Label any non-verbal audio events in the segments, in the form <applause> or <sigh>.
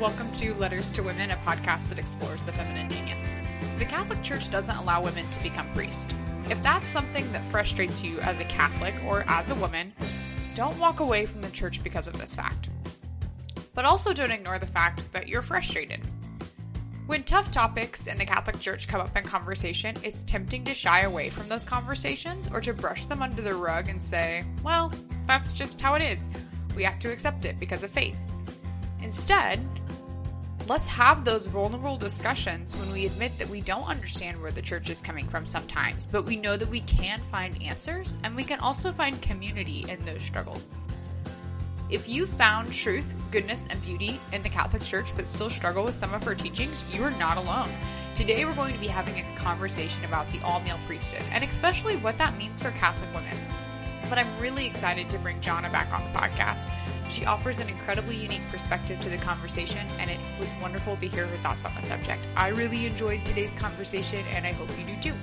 Welcome to Letters to Women, a podcast that explores the feminine genius. The Catholic Church doesn't allow women to become priests. If that's something that frustrates you as a Catholic or as a woman, don't walk away from the church because of this fact. But also don't ignore the fact that you're frustrated. When tough topics in the Catholic Church come up in conversation, it's tempting to shy away from those conversations or to brush them under the rug and say, well, that's just how it is. We have to accept it because of faith. Instead, let's have those vulnerable discussions when we admit that we don't understand where the church is coming from sometimes, but we know that we can find answers and we can also find community in those struggles. If you found truth, goodness, and beauty in the Catholic Church but still struggle with some of her teachings, you are not alone. Today, we're going to be having a conversation about the all male priesthood and especially what that means for Catholic women. But I'm really excited to bring Jonna back on the podcast. She offers an incredibly unique perspective to the conversation, and it was wonderful to hear her thoughts on the subject. I really enjoyed today's conversation, and I hope you do too.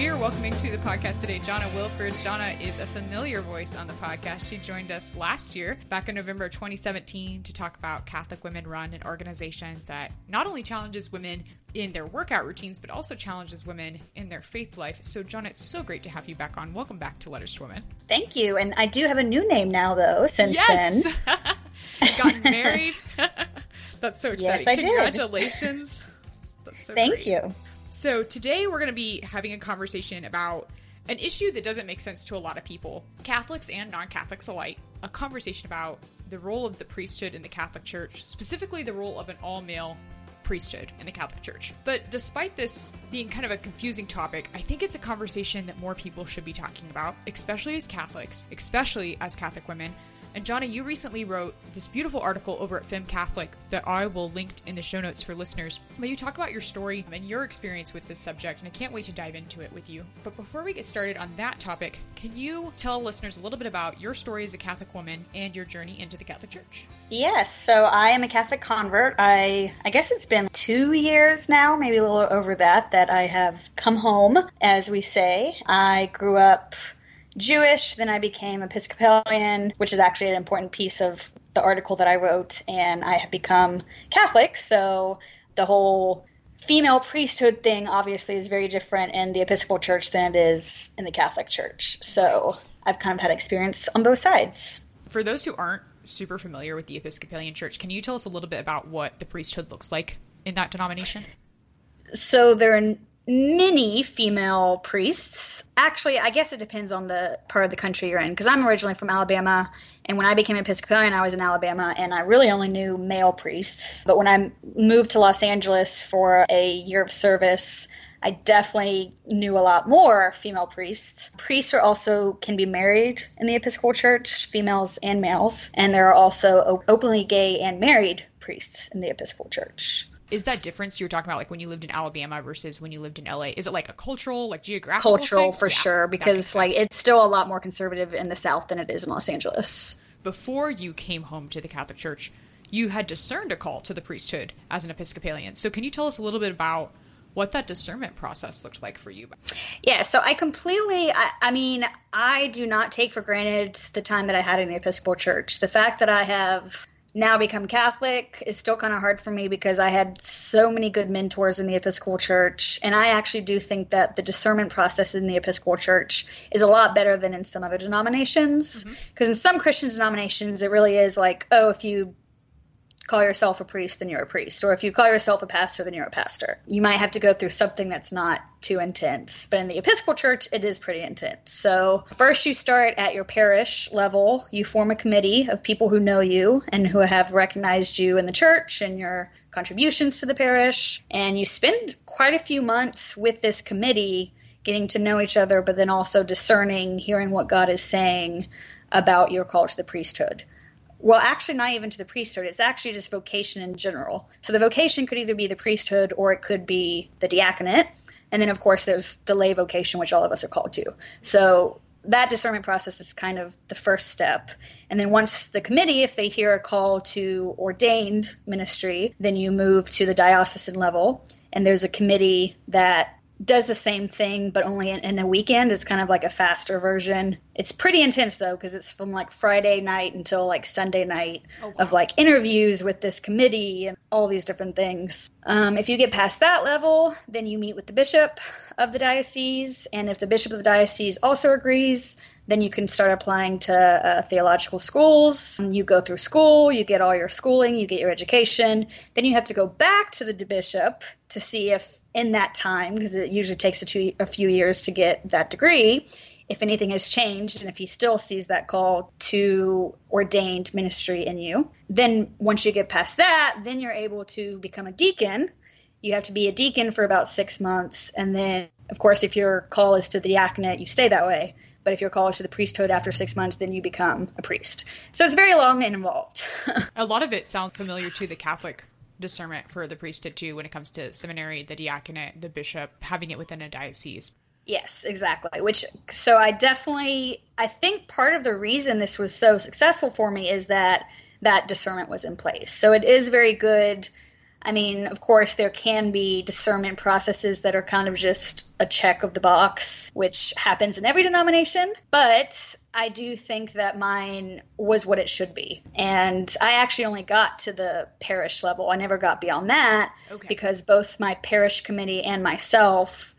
We are welcoming to the podcast today Jonna Wilford. Jonna is a familiar voice on the podcast. She joined us last year, back in November 2017, to talk about Catholic women run an organization that not only challenges women in their workout routines, but also challenges women in their faith life. So, John, it's so great to have you back on. Welcome back to Letters to Women. Thank you. And I do have a new name now, though, since then. yes! then. <laughs> Got married. <laughs> That's so exciting. Yes, I Congratulations. That's so Thank great. you. So, today we're going to be having a conversation about an issue that doesn't make sense to a lot of people, Catholics and non Catholics alike. A conversation about the role of the priesthood in the Catholic Church, specifically the role of an all male priesthood in the Catholic Church. But despite this being kind of a confusing topic, I think it's a conversation that more people should be talking about, especially as Catholics, especially as Catholic women, and Jonna, you recently wrote this beautiful article over at Fem Catholic that I will link in the show notes for listeners. But you talk about your story and your experience with this subject, and I can't wait to dive into it with you. But before we get started on that topic, can you tell listeners a little bit about your story as a Catholic woman and your journey into the Catholic Church? Yes, so I am a Catholic convert. I I guess it's been 2 years now, maybe a little over that that I have come home, as we say. I grew up Jewish, then I became Episcopalian, which is actually an important piece of the article that I wrote, and I have become Catholic. So the whole female priesthood thing obviously is very different in the Episcopal Church than it is in the Catholic Church. So I've kind of had experience on both sides. For those who aren't super familiar with the Episcopalian Church, can you tell us a little bit about what the priesthood looks like in that denomination? So there are many female priests. Actually, I guess it depends on the part of the country you're in because I'm originally from Alabama. And when I became Episcopalian, I was in Alabama and I really only knew male priests. But when I moved to Los Angeles for a year of service, I definitely knew a lot more female priests. Priests are also can be married in the Episcopal Church, females and males, and there are also openly gay and married priests in the Episcopal Church is that difference you were talking about like when you lived in alabama versus when you lived in la is it like a cultural like geographical cultural thing? for yeah, sure because like it's still a lot more conservative in the south than it is in los angeles. Before you came home to the catholic church you had discerned a call to the priesthood as an episcopalian. So can you tell us a little bit about what that discernment process looked like for you? Yeah so i completely I, I mean i do not take for granted the time that i had in the episcopal church. The fact that i have now become Catholic is still kind of hard for me because I had so many good mentors in the Episcopal Church. And I actually do think that the discernment process in the Episcopal Church is a lot better than in some other denominations. Because mm-hmm. in some Christian denominations, it really is like, oh, if you call yourself a priest, then you're a priest. Or if you call yourself a pastor, then you're a pastor. You might have to go through something that's not too intense. But in the Episcopal Church, it is pretty intense. So, first, you start at your parish level. You form a committee of people who know you and who have recognized you in the church and your contributions to the parish. And you spend quite a few months with this committee getting to know each other, but then also discerning, hearing what God is saying about your call to the priesthood well, actually, not even to the priesthood. It's actually just vocation in general. So the vocation could either be the priesthood or it could be the diaconate. And then, of course, there's the lay vocation, which all of us are called to. So that discernment process is kind of the first step. And then once the committee, if they hear a call to ordained ministry, then you move to the diocesan level. And there's a committee that does the same thing, but only in, in, a weekend. It's kind of like a faster version. It's pretty intense though, because it's from like Friday night until like Sunday night oh, wow. of like interviews with this committee and all these different things. Um, if you get past that level, then you meet with the bishop of the diocese, and if the bishop of the diocese also agrees, then you can start applying to uh, theological schools. You go through school, you get all your schooling, you get your education. Then you have to go back to the bishop to see if, in that time, because it usually takes a, two, a few years to get that degree, if anything has changed and if he still sees that call to ordained ministry in you. Then once you get past that, then you're able to become a deacon. You have to be a deacon for about six months. And then, of course, if your call is to the diaconate, you stay that way. But if your call is to the priesthood after six months, then you become a priest. So it's very long and involved. <laughs> a lot of it sounds familiar to the Catholic discernment for the priesthood too when it comes to seminary, the diaconate, the bishop, having it within a diocese. Yes, exactly. Which so I definitely I think part of the reason this was so successful for me is that that discernment was in place. So it is very good I mean, of course, there can be discernment processes that are kind of just a check of the box, which happens in every denomination. But I do think that mine was what it should be. And I actually only got to the parish level. I never got beyond that okay. because both my parish committee and myself,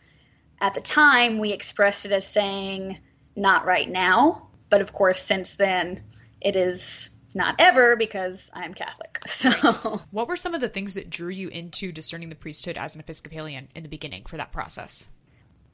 at the time, we expressed it as saying, not right now. But of course, since then, it is not ever because I'm Catholic. <laughs> So, right. what were some of the things that drew you into discerning the priesthood as an Episcopalian in the beginning for that process?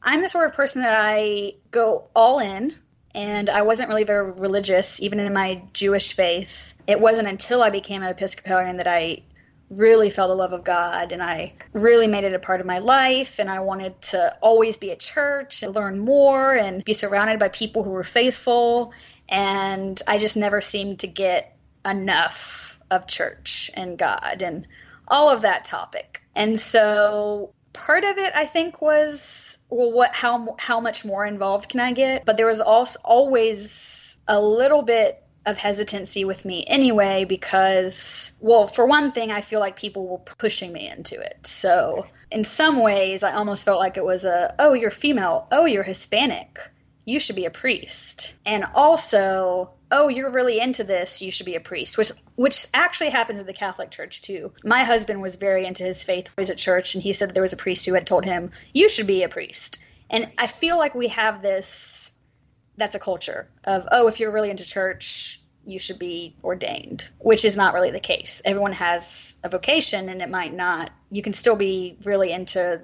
I'm the sort of person that I go all in, and I wasn't really very religious, even in my Jewish faith. It wasn't until I became an Episcopalian that I really felt the love of God and I really made it a part of my life and I wanted to always be at church and learn more and be surrounded by people who were faithful and I just never seemed to get enough of church and God and all of that topic. And so part of it I think was well what how how much more involved can I get? But there was also always a little bit of hesitancy with me anyway because well for one thing I feel like people were pushing me into it. So in some ways I almost felt like it was a oh you're female, oh you're Hispanic you should be a priest. And also, oh, you're really into this, you should be a priest, which which actually happens in the Catholic Church too. My husband was very into his faith, was at church, and he said that there was a priest who had told him, You should be a priest. And I feel like we have this that's a culture of, oh, if you're really into church, you should be ordained, which is not really the case. Everyone has a vocation and it might not. You can still be really into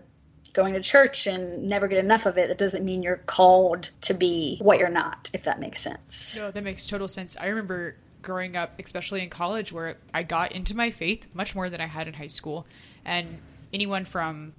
going to church and never get enough of it, it doesn't mean you're called to be what you're not, if that makes sense. No, that makes total sense. I remember growing up, especially in college, where I got into my faith much more than I had in high school. And anyone from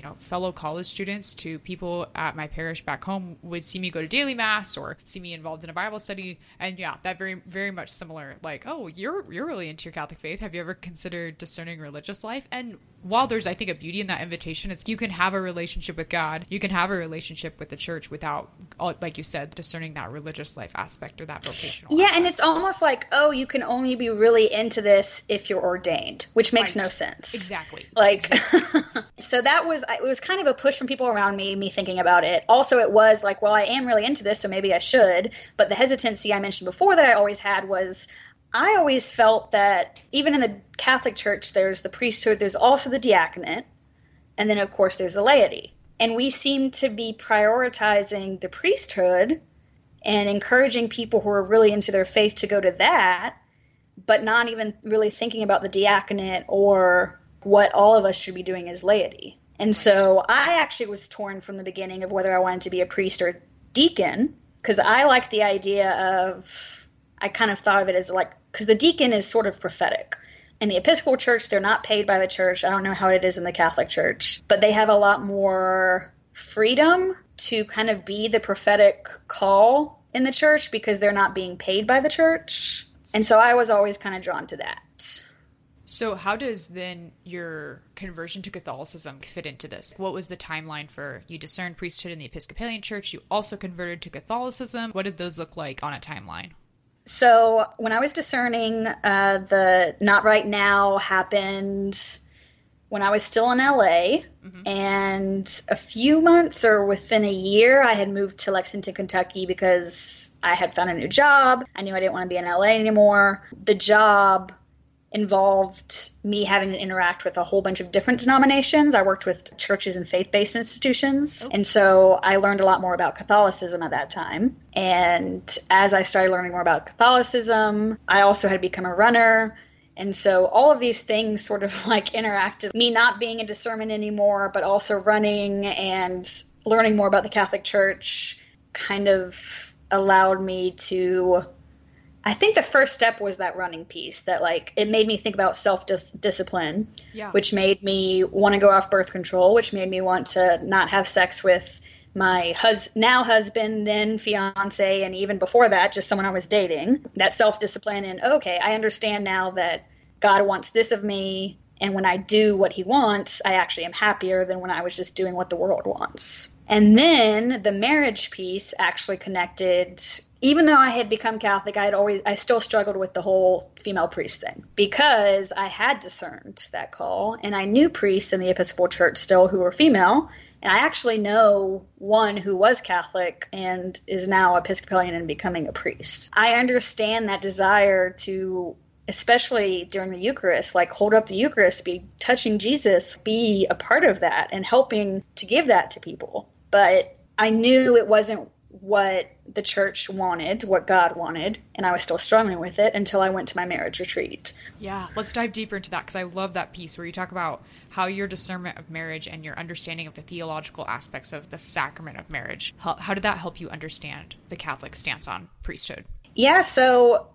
you know, fellow college students to people at my parish back home would see me go to daily mass or see me involved in a Bible study. And yeah, that very, very much similar. Like, oh, you're you're really into your Catholic faith. Have you ever considered discerning religious life? And while there's I think a beauty in that invitation, it's you can have a relationship with God, you can have a relationship with the church without, uh, like you said, discerning that religious life aspect or that vocational. Yeah, aspect. and it's almost like oh, you can only be really into this if you're ordained, which makes right. no sense. Exactly. Like, exactly. <laughs> so that was it was kind of a push from people around me, me thinking about it. Also, it was like, well, I am really into this, so maybe I should. But the hesitancy I mentioned before that I always had was I always felt that even in the Catholic Church, there's the priesthood, there's also the diaconate, and then, of course, there's the laity. And we seem to be prioritizing the priesthood and encouraging people who are really into their faith to go to that, but not even really thinking about the diaconate or what all of us should be doing as laity. And so I actually was torn from the beginning of whether I wanted to be a priest or deacon because I liked the idea of, I kind of thought of it as like because the deacon is sort of prophetic. In the Episcopal Church, they're not paid by the church. I don't know how it is in the Catholic Church, but they have a lot more freedom to kind of be the prophetic call in the church because they're not being paid by the church. And so I was always kind of drawn to that. So, how does then your conversion to Catholicism fit into this? What was the timeline for you discerned priesthood in the Episcopalian Church? You also converted to Catholicism. What did those look like on a timeline? So when I was discerning, uh, the not right now happened when I was still in LA. Mm-hmm. And a few months or within a year, I had moved to Lexington, Kentucky because I had found a new job. I knew I didn't want to be in LA anymore. The job involved me having to interact with a whole bunch of different denominations. I worked with churches and faith based institutions. Oh. And so I learned a lot more about Catholicism at that time. And as I started learning more about Catholicism, I also had become a runner. And so all of these things sort of <laughs> like interacted. Me not being a discernment anymore, but also running and learning more about the Catholic Church kind of allowed me to I think the first step was that running piece that like it made me think about self discipline, yeah. which made me want to go off birth control, which made me want to not have sex with my hus- now husband, then fiance, and even before that, just someone I was dating. That self discipline and okay, I understand now that God wants this of me, and when I do what He wants, I actually am happier than when I was just doing what the world wants. And then the marriage piece actually connected even though I had become Catholic, I had always I still struggled with the whole female priest thing because I had discerned that call and I knew priests in the Episcopal Church still who were female. And I actually know one who was Catholic and is now Episcopalian and becoming a priest. I understand that desire to especially during the Eucharist, like hold up the Eucharist, be touching Jesus, be a part of that and helping to give that to people. But I knew it wasn't what the church wanted, what God wanted, and I was still struggling with it until I went to my marriage retreat. Yeah, let's dive deeper into that because I love that piece where you talk about how your discernment of marriage and your understanding of the theological aspects of the sacrament of marriage, how, how did that help you understand the Catholic stance on priesthood? Yeah, so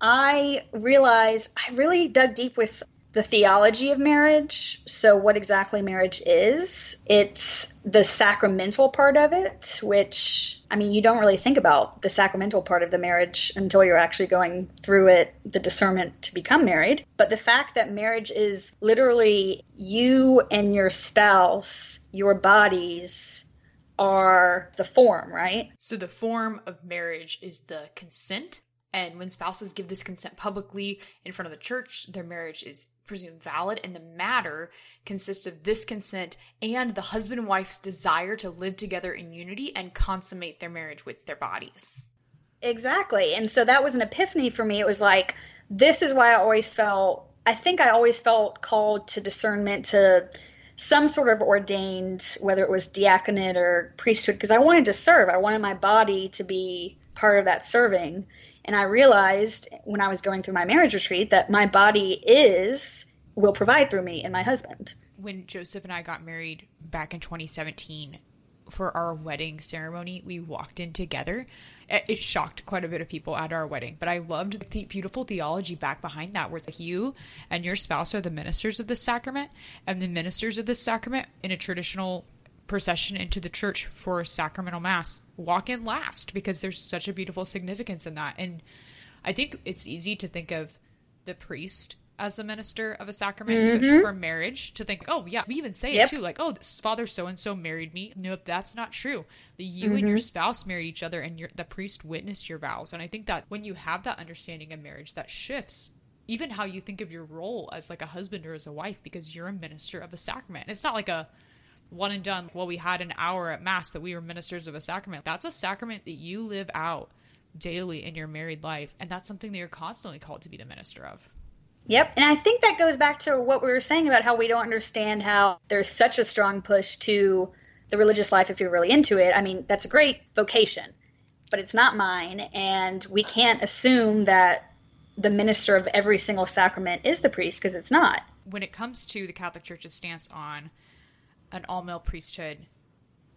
I realized I really dug deep with the theology of marriage. So, what exactly marriage is? It's the sacramental part of it, which, I mean, you don't really think about the sacramental part of the marriage until you're actually going through it, the discernment to become married. But the fact that marriage is literally you and your spouse, your bodies, are the form, right? So, the form of marriage is the consent and when spouses give this consent publicly in front of the church, their marriage is presumed valid, and the matter consists of this consent and the husband and wife's desire to live together in unity and consummate their marriage with their bodies. Exactly. And so that was an epiphany for me. It was like, this is why I always felt, I think I always felt called to discernment to some sort of ordained, whether it was diaconate or priesthood, because I wanted to serve. I wanted my body to be part of that serving. And I realized when I was going through my marriage retreat that my body is, will provide through me and my husband. When Joseph and I got married back in 2017, for our wedding ceremony, we walked in together. It shocked quite a bit of people at our wedding, but I loved the beautiful theology back behind that, where it's like you and your spouse are the ministers of the sacrament, and the ministers of the sacrament in a traditional procession into the church for sacramental mass walk in last because there's such a beautiful significance in that. And I think it's easy to think of the priest as the minister of a sacrament mm-hmm. for marriage to think, oh yeah, we even say yep. it too, like, oh, this father so and so married me. No, that's not true. The you mm-hmm. and your mm-hmm. spouse married each other, and the priest witnessed your vows. And I think that when you have that understanding of marriage, that shifts even how you think of your role as like a husband or as a wife because you're a minister of a sacrament. It's not like a one and done. Well, we had an hour at Mass that we were ministers of a sacrament. That's a sacrament that you live out daily in your married life. And that's something that you're constantly called to be the minister of. Yep. And I think that goes back to what we were saying about how we don't understand how there's such a strong push to the religious life if you're really into it. I mean, that's a great vocation, but it's not mine. And we can't assume that the minister of every single sacrament is the priest because it's not. When it comes to the Catholic Church's stance on an all male priesthood.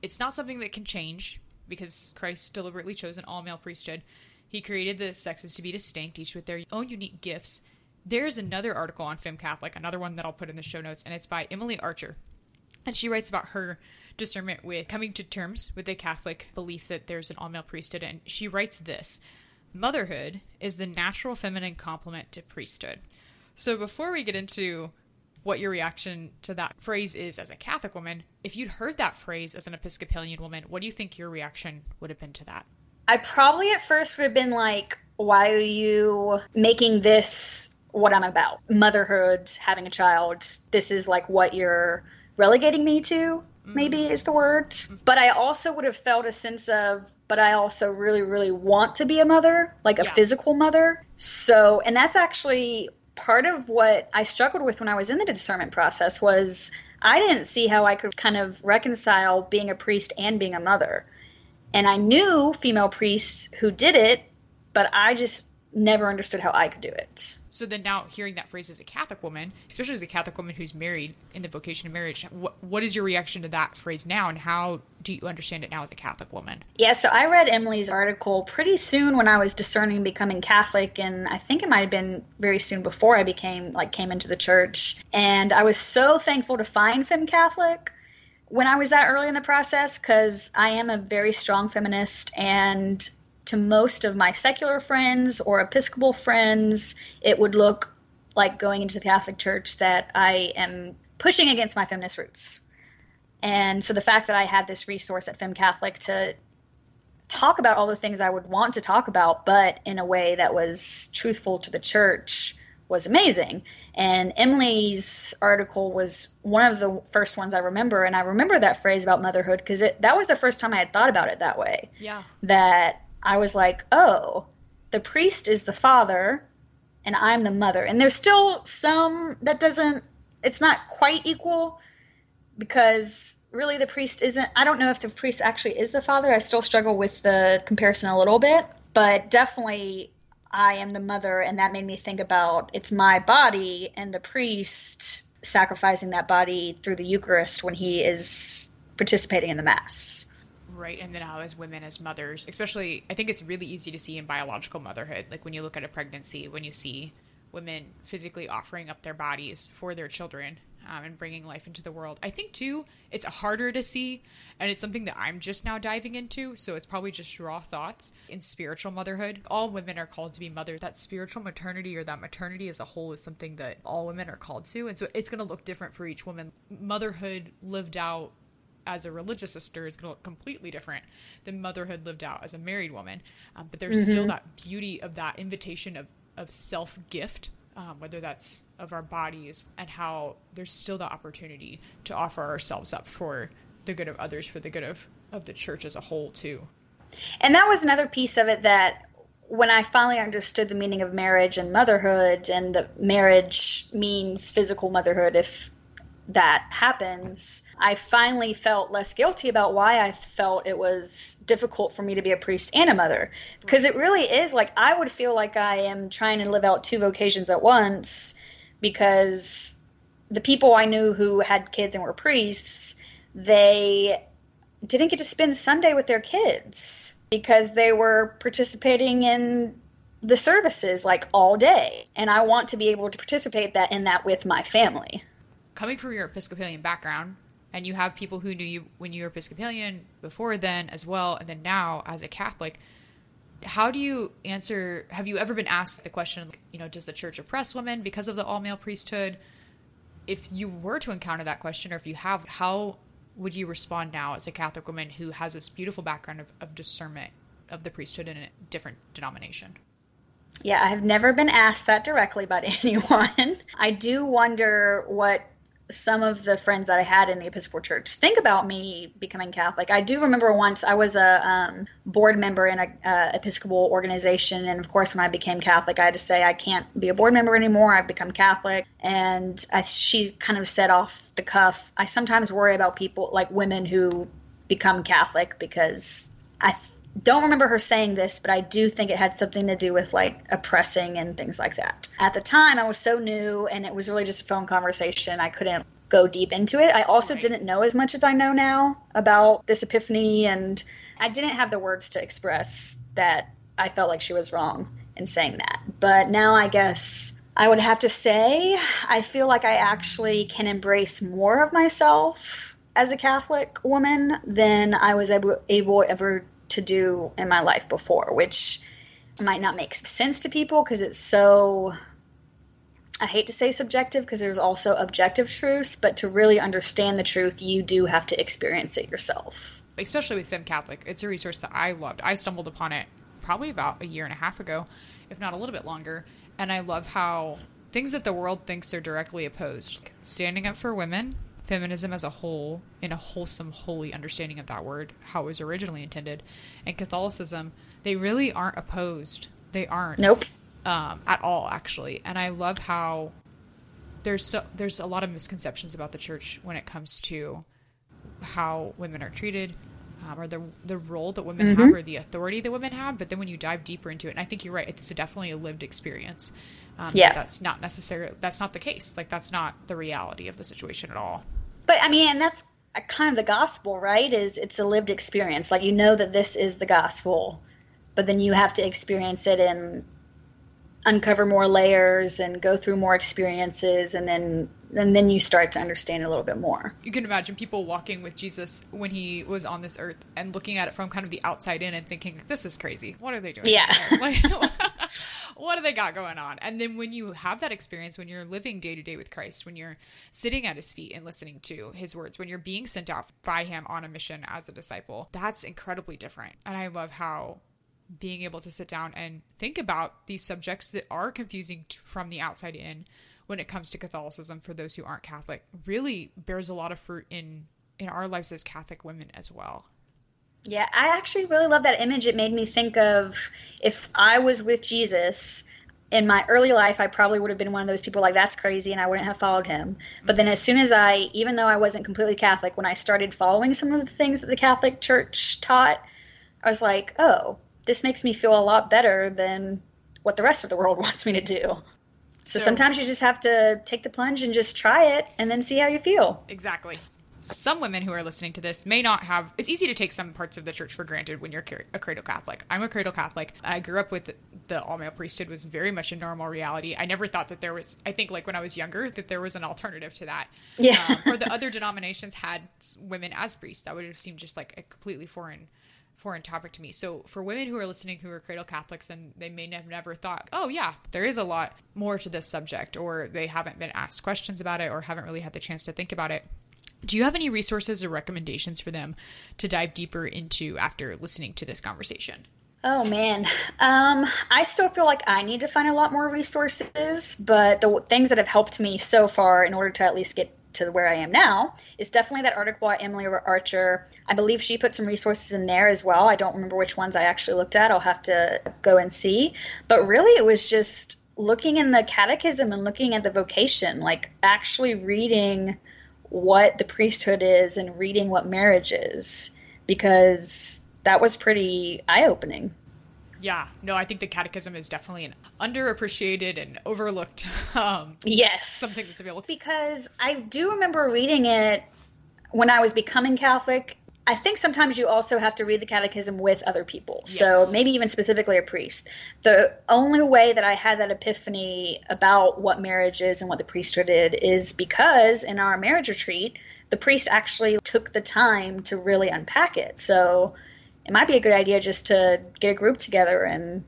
It's not something that can change because Christ deliberately chose an all male priesthood. He created the sexes to be distinct, each with their own unique gifts. There's another article on Fem Catholic, another one that I'll put in the show notes, and it's by Emily Archer. And she writes about her discernment with coming to terms with the Catholic belief that there's an all male priesthood. And she writes this Motherhood is the natural feminine complement to priesthood. So before we get into what your reaction to that phrase is as a Catholic woman. If you'd heard that phrase as an Episcopalian woman, what do you think your reaction would have been to that? I probably at first would have been like, why are you making this what I'm about. Motherhood, having a child, this is like what you're relegating me to, maybe mm-hmm. is the word. But I also would have felt a sense of, but I also really, really want to be a mother, like a yeah. physical mother. So, and that's actually part of what I struggled with when I was in the discernment process was I didn't see how I could kind of reconcile being a priest and being a mother. And I knew female priests who did it, but I just never understood how I could do it. So then now hearing that phrase as a Catholic woman, especially as a Catholic woman who's married in the vocation of marriage, what, what is your reaction to that phrase now and how do you understand it now as a Catholic woman? Yeah, so I read Emily's article pretty soon when I was discerning becoming Catholic and I think it might have been very soon before I became like came into the church and I was so thankful to find Fem Catholic when I was that early in the process cuz I am a very strong feminist and to most of my secular friends or Episcopal friends, it would look like going into the Catholic Church that I am pushing against my feminist roots. And so the fact that I had this resource at Fem Catholic to talk about all the things I would want to talk about, but in a way that was truthful to the church was amazing. And Emily's article was one of the first ones I remember. And I remember that phrase about motherhood because that was the first time I had thought about it that way. Yeah. That I was like, oh, the priest is the father and I'm the mother. And there's still some that doesn't, it's not quite equal because really the priest isn't, I don't know if the priest actually is the father. I still struggle with the comparison a little bit, but definitely I am the mother. And that made me think about it's my body and the priest sacrificing that body through the Eucharist when he is participating in the Mass right and then how as women as mothers especially i think it's really easy to see in biological motherhood like when you look at a pregnancy when you see women physically offering up their bodies for their children um, and bringing life into the world. I think too it's harder to see and it's something that i'm just now diving into so it's probably just raw thoughts in spiritual motherhood. All women are called to be mothers. That spiritual maternity or that maternity as a whole is something that all women are called to and so it's going to look different for each woman. Motherhood lived out as a religious sister is going to look completely different than motherhood lived out as a married woman. Um, but there's mm-hmm. still that beauty of that invitation of, of self gift, um, whether that's of our bodies and how there's still the opportunity to offer ourselves up for the good of others, for the good of, of the church as a whole, too. And that was another piece of it that when I finally understood the meaning of marriage and motherhood, and that marriage means physical motherhood, if that happens, I finally felt less guilty about why I felt it was difficult for me to be a priest and a mother. Because it really is like I would feel like I am trying to live out two vocations at once because the people I knew who had kids and were priests, they didn't get to spend Sunday with their kids because they were participating in the services like all day and I want to be able to participate that in that with my family coming from your Episcopalian background, and you have people who knew you when you were Episcopalian before then as well, and then now as a Catholic, how do you answer? Have you ever been asked the question, you know, does the church oppress women because of the all male priesthood? If you were to encounter that question, or if you have, how would you respond now as a Catholic woman who has this beautiful background of, of discernment of the priesthood in a different denomination? Yeah, I have never been asked that directly by <laughs> anyone. I do wonder what some of the friends that I had in the Episcopal Church think about me becoming Catholic. I do remember once I was a um, board member in a uh, Episcopal organization, and of course, when I became Catholic, I had to say I can't be a board member anymore. I've become Catholic, and I, she kind of said off the cuff, I sometimes worry about people like women who become Catholic because I. Th- don't remember her saying this, but I do think it had something to do with like oppressing and things like that. At the time, I was so new and it was really just a phone conversation. I couldn't go deep into it. I also right. didn't know as much as I know now about this epiphany, and I didn't have the words to express that I felt like she was wrong in saying that. But now I guess I would have to say I feel like I actually can embrace more of myself as a Catholic woman than I was able, able ever to do in my life before, which might not make sense to people because it's so I hate to say subjective because there's also objective truths, but to really understand the truth, you do have to experience it yourself. Especially with Fem Catholic, it's a resource that I loved. I stumbled upon it probably about a year and a half ago, if not a little bit longer, and I love how things that the world thinks are directly opposed. Standing up for women, feminism as a whole, in a wholesome, holy understanding of that word, how it was originally intended, and Catholicism, they really aren't opposed. They aren't. Nope. Um, at all, actually. And I love how there's so there's a lot of misconceptions about the church when it comes to how women are treated, um, or the the role that women mm-hmm. have, or the authority that women have. But then when you dive deeper into it, and I think you're right, it's definitely a lived experience. Um, yeah, that's not necessarily that's not the case. Like that's not the reality of the situation at all. But I mean, and that's kind of the gospel, right? Is it's a lived experience. Like you know that this is the gospel, but then you have to experience it and uncover more layers and go through more experiences and then and then you start to understand a little bit more. You can imagine people walking with Jesus when he was on this earth and looking at it from kind of the outside in and thinking, "This is crazy. What are they doing? Yeah, like, <laughs> <laughs> what do they got going on?" And then when you have that experience, when you're living day to day with Christ, when you're sitting at His feet and listening to His words, when you're being sent out by Him on a mission as a disciple, that's incredibly different. And I love how being able to sit down and think about these subjects that are confusing t- from the outside in when it comes to Catholicism for those who aren't Catholic really bears a lot of fruit in in our lives as Catholic women as well. Yeah, I actually really love that image. It made me think of if I was with Jesus in my early life, I probably would have been one of those people like, that's crazy, and I wouldn't have followed him. But then, as soon as I, even though I wasn't completely Catholic, when I started following some of the things that the Catholic Church taught, I was like, oh, this makes me feel a lot better than what the rest of the world <laughs> wants me to do. So, so, sometimes you just have to take the plunge and just try it and then see how you feel. Exactly. Some women who are listening to this may not have. It's easy to take some parts of the church for granted when you're a cradle Catholic. I'm a cradle Catholic. I grew up with the all male priesthood was very much a normal reality. I never thought that there was. I think like when I was younger that there was an alternative to that. Yeah. Um, or the <laughs> other denominations had women as priests. That would have seemed just like a completely foreign foreign topic to me. So for women who are listening who are cradle Catholics and they may have never thought, oh yeah, there is a lot more to this subject, or they haven't been asked questions about it, or haven't really had the chance to think about it. Do you have any resources or recommendations for them to dive deeper into after listening to this conversation? Oh man, um, I still feel like I need to find a lot more resources, but the things that have helped me so far in order to at least get to where I am now is definitely that article by Emily Archer. I believe she put some resources in there as well. I don't remember which ones I actually looked at. I'll have to go and see. But really, it was just looking in the catechism and looking at the vocation, like actually reading what the priesthood is and reading what marriage is, because that was pretty eye opening yeah, no, I think the catechism is definitely an underappreciated and overlooked <laughs> um yes something that's available. Because I do remember reading it when I was becoming Catholic. I think sometimes you also have to read the catechism with other people. Yes. So maybe even specifically a priest. The only way that I had that epiphany about what marriage is and what the priesthood did is because in our marriage retreat, the priest actually took the time to really unpack it. So it might be a good idea just to get a group together and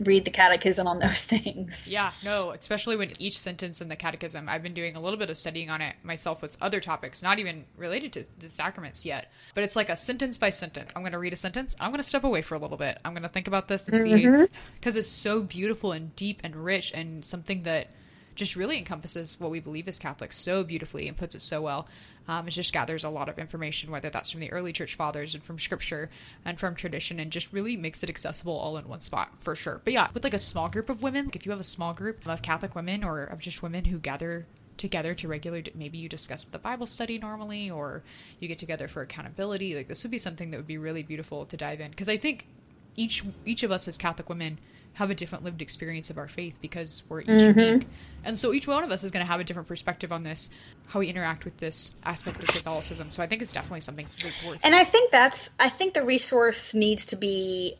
read the catechism on those <laughs> things. Yeah, no, especially when each sentence in the catechism, I've been doing a little bit of studying on it myself with other topics, not even related to the sacraments yet, but it's like a sentence by sentence. I'm going to read a sentence, I'm going to step away for a little bit. I'm going to think about this and mm-hmm. see because it's so beautiful and deep and rich and something that just really encompasses what we believe as Catholics so beautifully and puts it so well. Um, it just gathers a lot of information, whether that's from the early church fathers and from scripture and from tradition, and just really makes it accessible all in one spot for sure. But yeah, with like a small group of women, if you have a small group of Catholic women or of just women who gather together to regular maybe you discuss the bible study normally or you get together for accountability like this would be something that would be really beautiful to dive in because i think each each of us as catholic women have a different lived experience of our faith because we're each mm-hmm. unique. And so each one of us is going to have a different perspective on this, how we interact with this aspect of Catholicism. So I think it's definitely something that's worth. And I think that's I think the resource needs to be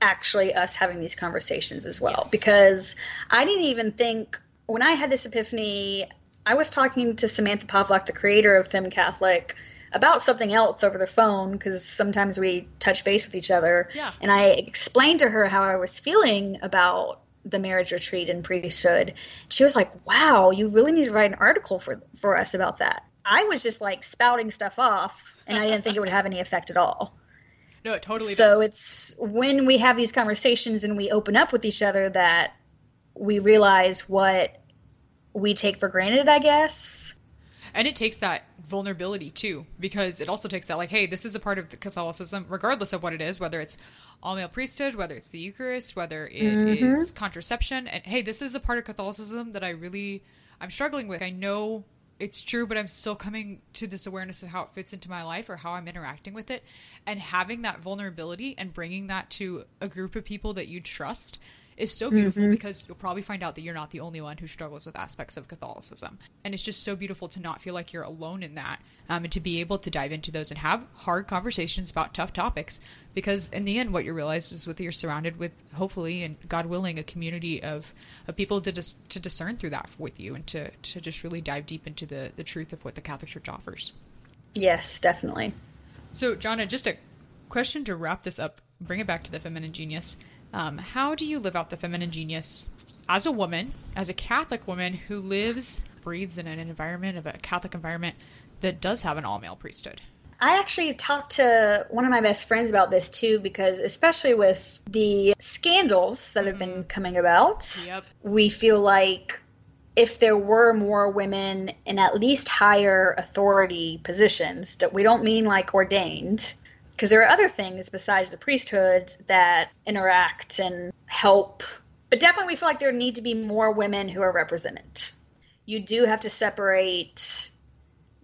actually us having these conversations as well yes. because I didn't even think when I had this epiphany, I was talking to Samantha Povlock, the creator of Fem Catholic, about something else over the phone because sometimes we touch base with each other. Yeah. And I explained to her how I was feeling about the marriage retreat and priesthood. She was like, "Wow, you really need to write an article for for us about that." I was just like spouting stuff off, and I didn't think it would have any effect at all. No, it totally. So does. it's when we have these conversations and we open up with each other that we realize what we take for granted, I guess. And it takes that vulnerability too, because it also takes that, like, hey, this is a part of the Catholicism, regardless of what it is, whether it's all male priesthood, whether it's the Eucharist, whether it mm-hmm. is contraception. And hey, this is a part of Catholicism that I really, I'm struggling with. I know it's true, but I'm still coming to this awareness of how it fits into my life or how I'm interacting with it. And having that vulnerability and bringing that to a group of people that you trust is so beautiful mm-hmm. because you'll probably find out that you're not the only one who struggles with aspects of Catholicism. And it's just so beautiful to not feel like you're alone in that um, and to be able to dive into those and have hard conversations about tough topics. Because in the end, what you realize is with you're surrounded with, hopefully, and God willing, a community of, of people to, dis- to discern through that with you and to, to just really dive deep into the, the truth of what the Catholic Church offers. Yes, definitely. So, Jonna, just a question to wrap this up, bring it back to the feminine genius. Um, how do you live out the feminine genius as a woman, as a Catholic woman who lives, breathes in an environment of a Catholic environment that does have an all male priesthood? I actually talked to one of my best friends about this too, because especially with the scandals that have been mm-hmm. coming about, yep. we feel like if there were more women in at least higher authority positions, that we don't mean like ordained, because there are other things besides the priesthood that interact and help. But definitely, we feel like there need to be more women who are represented. You do have to separate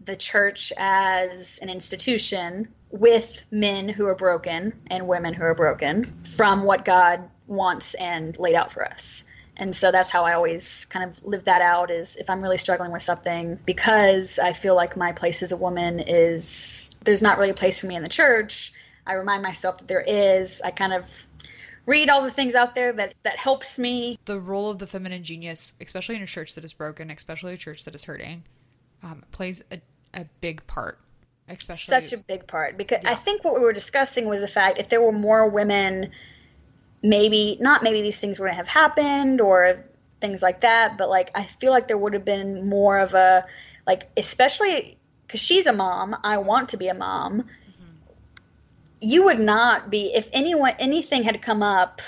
the church as an institution with men who are broken and women who are broken from what God wants and laid out for us. And so that's how I always kind of live that out is if I'm really struggling with something because I feel like my place as a woman is there's not really a place for me in the church. I remind myself that there is. I kind of read all the things out there that that helps me. The role of the feminine genius, especially in a church that is broken, especially a church that is hurting, um, plays a, a big part. Especially such a big part because yeah. I think what we were discussing was the fact if there were more women maybe not maybe these things wouldn't have happened or things like that but like i feel like there would have been more of a like especially because she's a mom i want to be a mom. Mm-hmm. you would not be if anyone anything had come up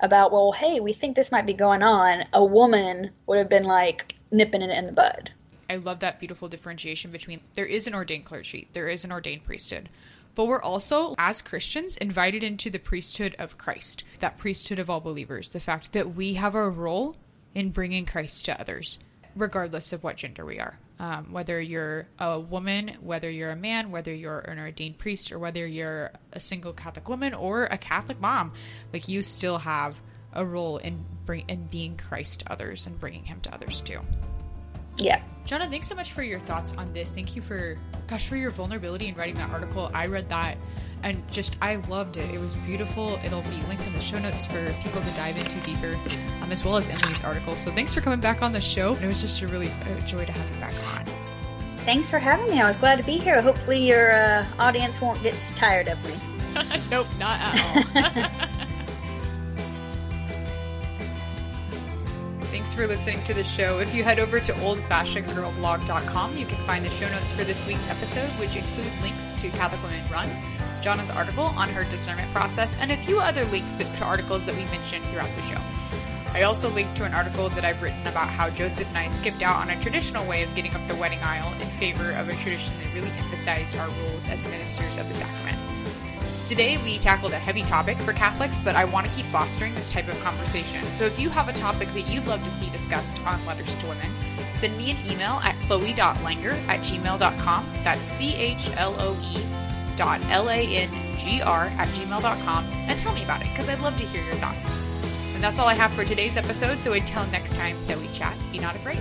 about well hey we think this might be going on a woman would have been like nipping it in the bud. I love that beautiful differentiation between there is an ordained clergy there is an ordained priesthood but we're also, as Christians, invited into the priesthood of Christ, that priesthood of all believers, the fact that we have a role in bringing Christ to others, regardless of what gender we are. Um, whether you're a woman, whether you're a man, whether you're an ordained priest, or whether you're a single Catholic woman or a Catholic mom, like you still have a role in bring in being Christ to others and bringing Him to others too. Yeah. Jonna, thanks so much for your thoughts on this. Thank you for, gosh, for your vulnerability in writing that article. I read that and just, I loved it. It was beautiful. It'll be linked in the show notes for people to dive into deeper, um, as well as Emily's article. So thanks for coming back on the show. It was just a really a joy to have you back on. Thanks for having me. I was glad to be here. Hopefully, your uh, audience won't get tired of me. <laughs> nope, not at all. <laughs> for listening to the show. If you head over to oldfashionedgirlblog.com, you can find the show notes for this week's episode, which include links to Catholic Women Run, Jonna's article on her discernment process, and a few other links to articles that we mentioned throughout the show. I also linked to an article that I've written about how Joseph and I skipped out on a traditional way of getting up the wedding aisle in favor of a tradition that really emphasized our roles as ministers of the sacrament. Today, we tackled a heavy topic for Catholics, but I want to keep fostering this type of conversation. So if you have a topic that you'd love to see discussed on Letters to Women, send me an email at chloe.langer at gmail.com. That's C H L O E dot L A N G R at gmail.com and tell me about it because I'd love to hear your thoughts. And that's all I have for today's episode. So until next time that we chat, be not afraid.